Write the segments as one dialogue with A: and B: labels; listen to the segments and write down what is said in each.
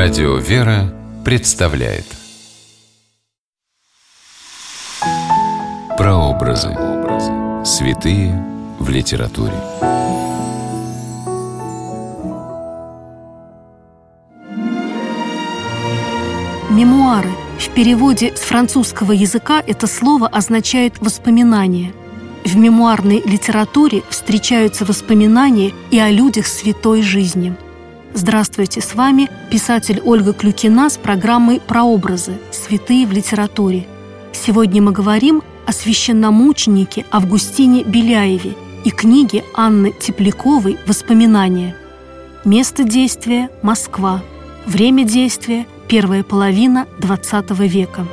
A: Радио «Вера» представляет Прообразы. Святые в литературе.
B: Мемуары. В переводе с французского языка это слово означает «воспоминание». В мемуарной литературе встречаются воспоминания и о людях святой жизни – Здравствуйте, с вами писатель Ольга Клюкина с программой «Прообразы. Святые в литературе». Сегодня мы говорим о священномученике Августине Беляеве и книге Анны Тепляковой «Воспоминания». Место действия – Москва. Время действия – первая половина XX века.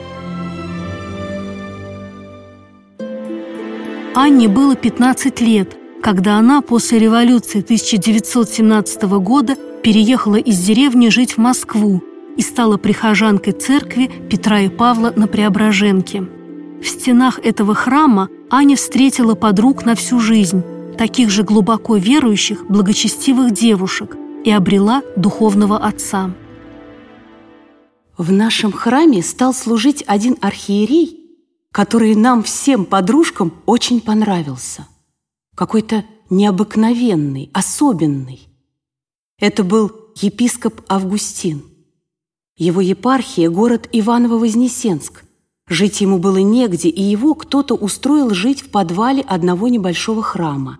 B: Анне было 15 лет, когда она после революции 1917 года переехала из деревни жить в Москву и стала прихожанкой церкви Петра и Павла на Преображенке. В стенах этого храма Аня встретила подруг на всю жизнь, таких же глубоко верующих, благочестивых девушек, и обрела духовного отца.
C: В нашем храме стал служить один архиерей, который нам всем подружкам очень понравился. Какой-то необыкновенный, особенный. Это был епископ Августин. Его епархия – город Иваново-Вознесенск. Жить ему было негде, и его кто-то устроил жить в подвале одного небольшого храма.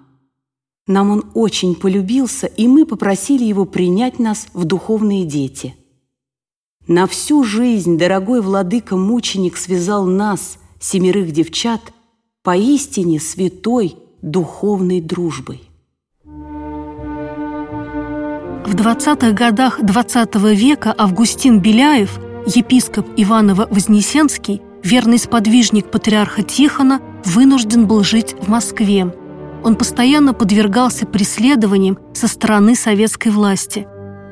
C: Нам он очень полюбился, и мы попросили его принять нас в духовные дети. На всю жизнь дорогой владыка-мученик связал нас, семерых девчат, поистине святой духовной дружбой.
B: В 20-х годах XX -го века Августин Беляев, епископ Иваново-Вознесенский, верный сподвижник патриарха Тихона, вынужден был жить в Москве. Он постоянно подвергался преследованиям со стороны советской власти.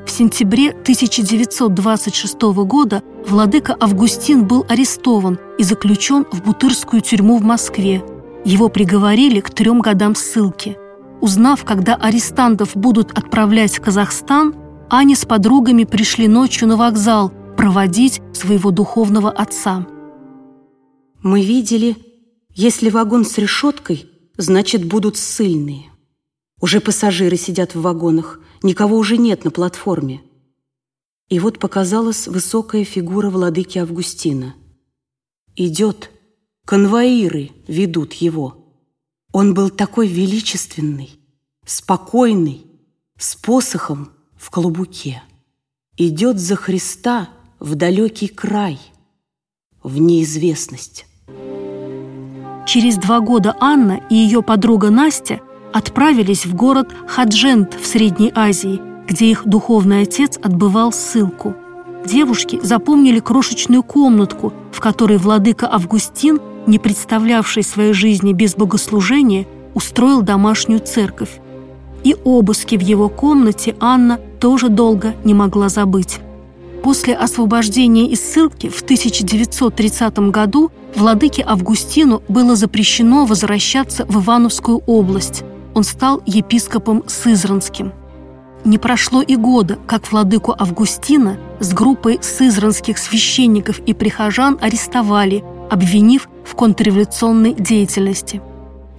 B: В сентябре 1926 года владыка Августин был арестован и заключен в Бутырскую тюрьму в Москве. Его приговорили к трем годам ссылки – Узнав, когда арестантов будут отправлять в Казахстан, Аня с подругами пришли ночью на вокзал проводить своего духовного отца.
C: Мы видели, если вагон с решеткой, значит, будут ссыльные. Уже пассажиры сидят в вагонах, никого уже нет на платформе. И вот показалась высокая фигура владыки Августина. Идет, конвоиры ведут его. Он был такой величественный, спокойный, с посохом в клубуке. Идет за Христа в далекий край, в неизвестность.
B: Через два года Анна и ее подруга Настя отправились в город Хаджент в Средней Азии, где их духовный отец отбывал ссылку. Девушки запомнили крошечную комнатку, в которой владыка Августин – не представлявший своей жизни без богослужения, устроил домашнюю церковь. И обыски в его комнате Анна тоже долго не могла забыть. После освобождения из ссылки в 1930 году владыке Августину было запрещено возвращаться в Ивановскую область. Он стал епископом Сызранским. Не прошло и года, как владыку Августина с группой сызранских священников и прихожан арестовали обвинив в контрреволюционной деятельности.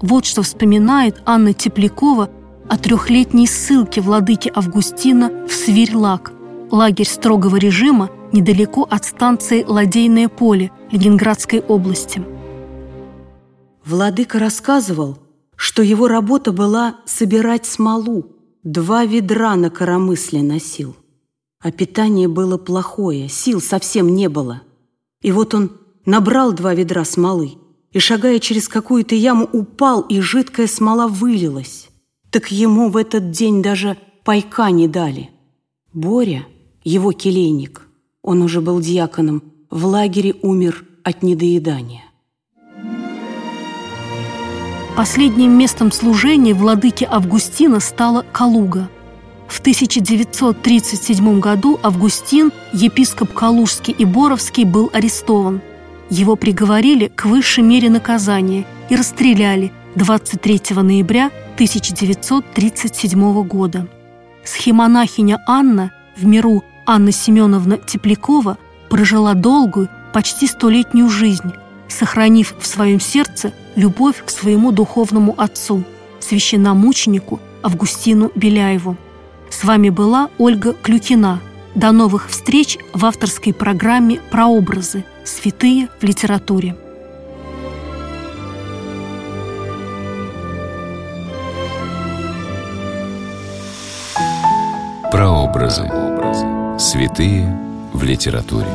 B: Вот что вспоминает Анна Теплякова о трехлетней ссылке владыки Августина в Свирь-Лак, лагерь строгого режима недалеко от станции Ладейное поле Ленинградской области.
C: Владыка рассказывал, что его работа была собирать смолу, два ведра на коромысле носил. А питание было плохое, сил совсем не было. И вот он набрал два ведра смолы и, шагая через какую-то яму, упал, и жидкая смола вылилась. Так ему в этот день даже пайка не дали. Боря, его келейник, он уже был диаконом, в лагере умер от недоедания.
B: Последним местом служения владыки Августина стала Калуга. В 1937 году Августин, епископ Калужский и Боровский, был арестован – его приговорили к высшей мере наказания и расстреляли 23 ноября 1937 года. Схемонахиня Анна, в миру Анна Семеновна Теплякова прожила долгую, почти столетнюю жизнь, сохранив в своем сердце любовь к своему духовному отцу, священномученику Августину Беляеву. С вами была Ольга Клюкина. До новых встреч в авторской программе «Прообразы. Святые в литературе».
A: Прообразы. Святые в литературе.